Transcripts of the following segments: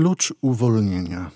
Klucz uwolnienia.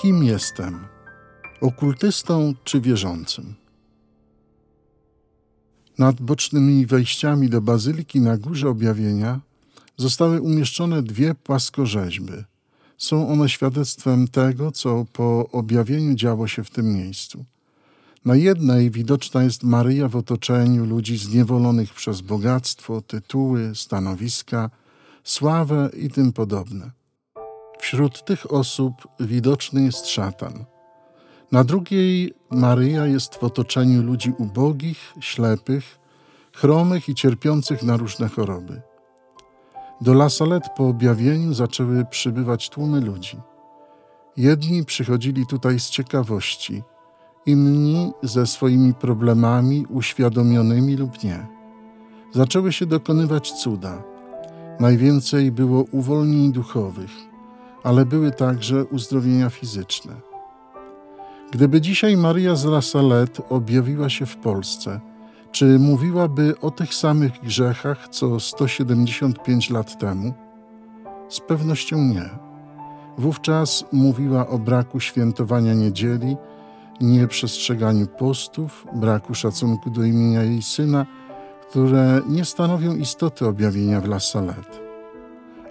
Kim jestem? Okultystą czy wierzącym? Nad bocznymi wejściami do bazyliki na Górze Objawienia zostały umieszczone dwie płaskorzeźby. Są one świadectwem tego, co po objawieniu działo się w tym miejscu. Na jednej widoczna jest Maryja w otoczeniu ludzi zniewolonych przez bogactwo, tytuły, stanowiska, sławę i tym podobne. Wśród tych osób widoczny jest szatan. Na drugiej Maryja jest w otoczeniu ludzi ubogich, ślepych, chromych i cierpiących na różne choroby. Do La Salette po objawieniu zaczęły przybywać tłumy ludzi. Jedni przychodzili tutaj z ciekawości, inni ze swoimi problemami uświadomionymi lub nie. Zaczęły się dokonywać cuda. Najwięcej było uwolnień duchowych, ale były także uzdrowienia fizyczne. Gdyby dzisiaj Maria z La Salette objawiła się w Polsce, czy mówiłaby o tych samych grzechach co 175 lat temu? Z pewnością nie. Wówczas mówiła o braku świętowania niedzieli, nieprzestrzeganiu postów, braku szacunku do imienia jej syna, które nie stanowią istoty objawienia w La Salette.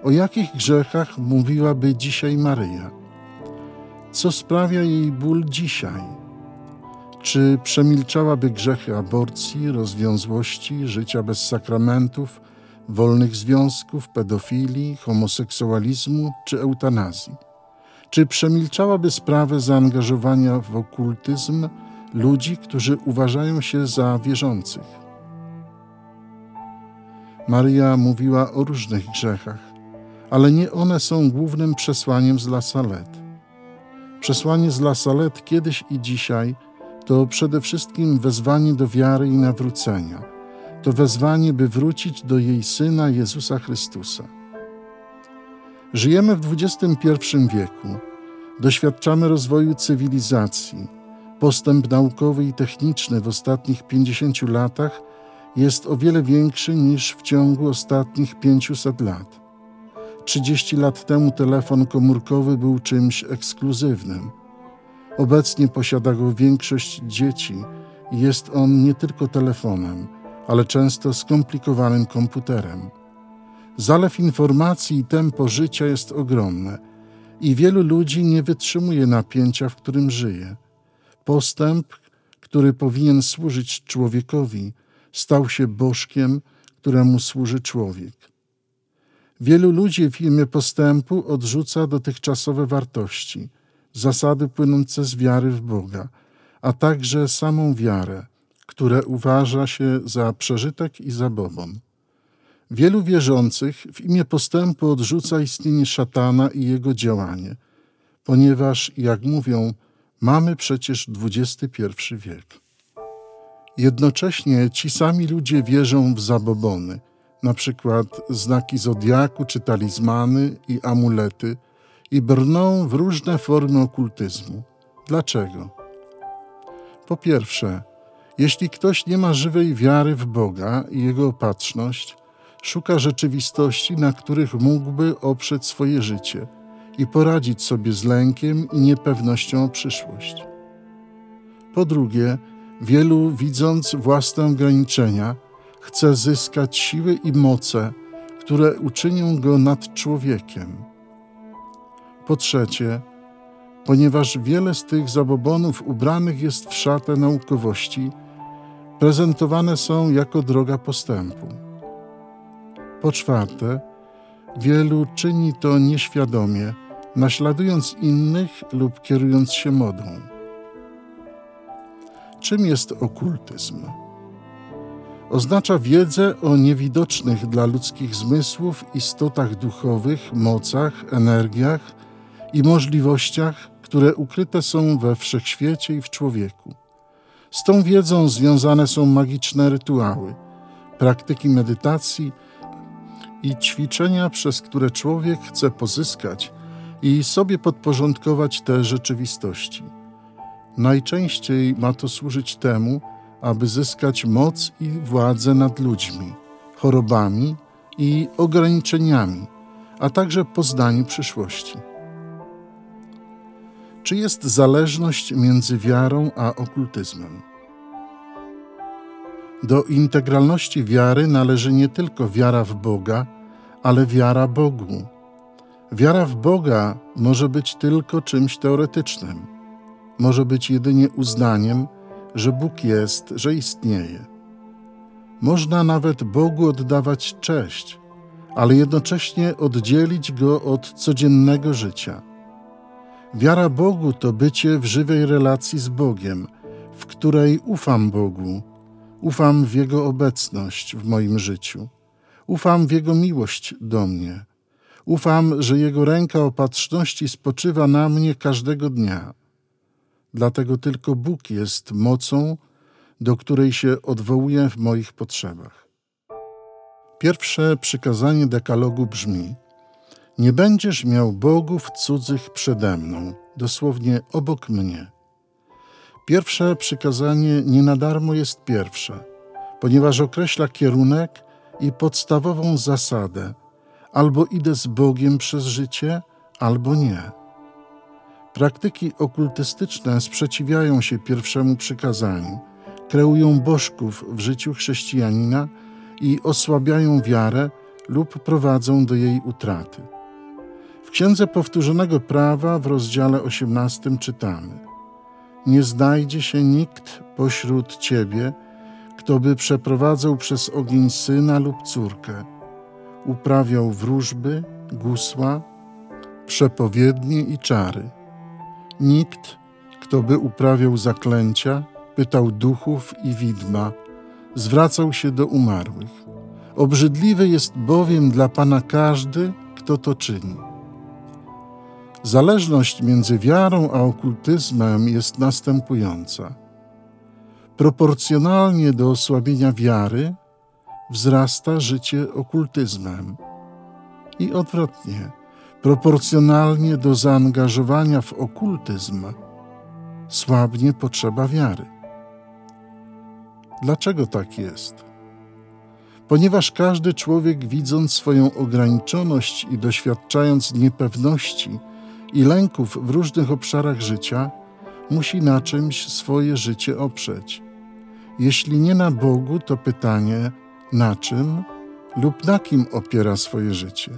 O jakich grzechach mówiłaby dzisiaj Maryja? Co sprawia jej ból dzisiaj? Czy przemilczałaby grzechy aborcji, rozwiązłości, życia bez sakramentów, wolnych związków, pedofilii, homoseksualizmu czy eutanazji? Czy przemilczałaby sprawę zaangażowania w okultyzm ludzi, którzy uważają się za wierzących? Maria mówiła o różnych grzechach, ale nie one są głównym przesłaniem z La Salette. Przesłanie z La Salette kiedyś i dzisiaj to przede wszystkim wezwanie do wiary i nawrócenia. To wezwanie, by wrócić do jej Syna Jezusa Chrystusa. Żyjemy w XXI wieku. Doświadczamy rozwoju cywilizacji. Postęp naukowy i techniczny w ostatnich 50 latach jest o wiele większy niż w ciągu ostatnich 500 lat. 30 lat temu telefon komórkowy był czymś ekskluzywnym. Obecnie posiada go większość dzieci i jest on nie tylko telefonem, ale często skomplikowanym komputerem. Zalew informacji i tempo życia jest ogromne i wielu ludzi nie wytrzymuje napięcia, w którym żyje. Postęp, który powinien służyć człowiekowi, stał się bożkiem, któremu służy człowiek. Wielu ludzi w imię postępu odrzuca dotychczasowe wartości, zasady płynące z wiary w Boga, a także samą wiarę, które uważa się za przeżytek i zabobon. Wielu wierzących w imię postępu odrzuca istnienie szatana i jego działanie, ponieważ, jak mówią, mamy przecież XXI wiek. Jednocześnie ci sami ludzie wierzą w zabobony, na przykład znaki zodiaku czy talizmany i amulety, i brną w różne formy okultyzmu. Dlaczego? Po pierwsze, jeśli ktoś nie ma żywej wiary w Boga i Jego opatrzność, szuka rzeczywistości, na których mógłby oprzeć swoje życie i poradzić sobie z lękiem i niepewnością o przyszłość. Po drugie, wielu widząc własne ograniczenia, chce zyskać siły i moce, które uczynią go nad człowiekiem. Po trzecie, ponieważ wiele z tych zabobonów ubranych jest w szatę naukowości, prezentowane są jako droga postępu. Po czwarte, wielu czyni to nieświadomie, naśladując innych lub kierując się modą. Czym jest okultyzm? Oznacza wiedzę o niewidocznych dla ludzkich zmysłów istotach duchowych, mocach, energiach i możliwościach, które ukryte są we wszechświecie i w człowieku. Z tą wiedzą związane są magiczne rytuały, praktyki medytacji i ćwiczenia, przez które człowiek chce pozyskać i sobie podporządkować te rzeczywistości. Najczęściej ma to służyć temu, aby zyskać moc i władzę nad ludźmi, chorobami i ograniczeniami, a także poznaniu przyszłości. Czy jest zależność między wiarą a okultyzmem? Do integralności wiary należy nie tylko wiara w Boga, ale wiara Bogu. Wiara w Boga może być tylko czymś teoretycznym. Może być jedynie uznaniem, że Bóg jest, że istnieje. Można nawet Bogu oddawać cześć, ale jednocześnie oddzielić go od codziennego życia. Wiara Bogu to bycie w żywej relacji z Bogiem, w której ufam Bogu, ufam w Jego obecność w moim życiu, ufam w Jego miłość do mnie, ufam, że Jego ręka opatrzności spoczywa na mnie każdego dnia. Dlatego tylko Bóg jest mocą, do której się odwołuję w moich potrzebach. Pierwsze przykazanie dekalogu brzmi: Nie będziesz miał bogów cudzych przede mną, dosłownie obok mnie. Pierwsze przykazanie nie na darmo jest pierwsze, ponieważ określa kierunek i podstawową zasadę: albo idę z Bogiem przez życie, albo nie. Praktyki okultystyczne sprzeciwiają się pierwszemu przykazaniu, kreują bożków w życiu chrześcijanina i osłabiają wiarę lub prowadzą do jej utraty. W Księdze Powtórzonego Prawa w rozdziale 18 czytamy: Nie znajdzie się nikt pośród ciebie, kto by przeprowadzał przez ogień syna lub córkę, uprawiał wróżby, gusła, przepowiednie i czary. Nikt, kto by uprawiał zaklęcia, pytał duchów i widma, zwracał się do umarłych. Obrzydliwy jest bowiem dla Pana każdy, kto to czyni. Zależność między wiarą a okultyzmem jest następująca. Proporcjonalnie do osłabienia wiary wzrasta życie okultyzmem i odwrotnie proporcjonalnie do zaangażowania w okultyzm słabnie potrzeba wiary. Dlaczego tak jest? Ponieważ każdy człowiek, widząc swoją ograniczoność i doświadczając niepewności i lęków w różnych obszarach życia, musi na czymś swoje życie oprzeć. Jeśli nie na Bogu, to pytanie na czym lub na kim opiera swoje życie.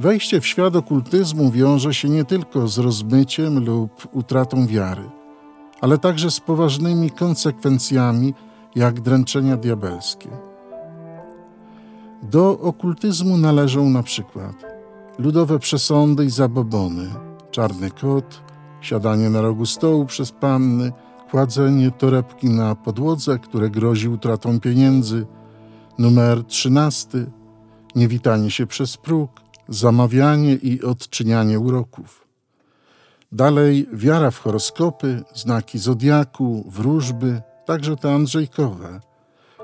Wejście w świat okultyzmu wiąże się nie tylko z rozmyciem lub utratą wiary, ale także z poważnymi konsekwencjami, jak dręczenia diabelskie. Do okultyzmu należą na przykład ludowe przesądy i zabobony, czarny kot, siadanie na rogu stołu przez panny, kładzenie torebki na podłodze, które grozi utratą pieniędzy, numer trzynasty, niewitanie się przez próg, zamawianie i odczynianie uroków. Dalej wiara w horoskopy, znaki zodiaku, wróżby, także te andrzejkowe,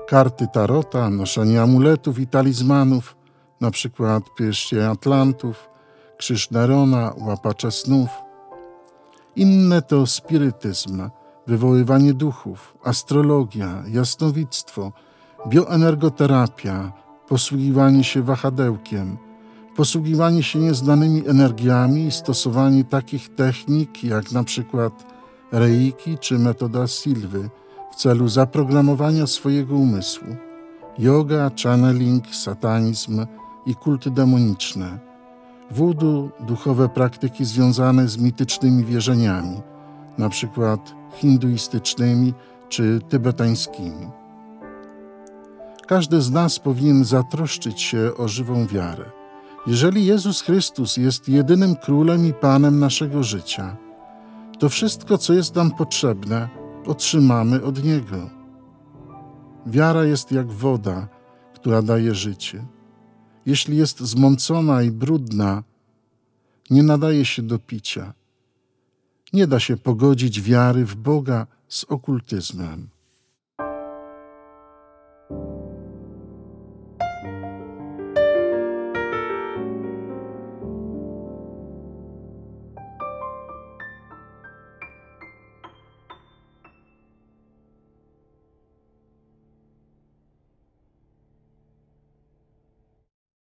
karty tarota, noszenie amuletów i talizmanów, na przykład pierścień Atlantów, krzyż Nerona, łapacze snów. Inne to spirytyzm, wywoływanie duchów, astrologia, jasnowictwo, bioenergoterapia, posługiwanie się wahadełkiem – posługiwanie się nieznanymi energiami i stosowanie takich technik jak na przykład reiki czy metoda Silwy w celu zaprogramowania swojego umysłu, yoga, channeling, satanizm i kulty demoniczne, voodoo, duchowe praktyki związane z mitycznymi wierzeniami, na przykład hinduistycznymi czy tybetańskimi. Każdy z nas powinien zatroszczyć się o żywą wiarę jeżeli Jezus Chrystus jest jedynym królem i panem naszego życia, to wszystko, co jest nam potrzebne, otrzymamy od Niego. Wiara jest jak woda, która daje życie. Jeśli jest zmącona i brudna, nie nadaje się do picia. Nie da się pogodzić wiary w Boga z okultyzmem.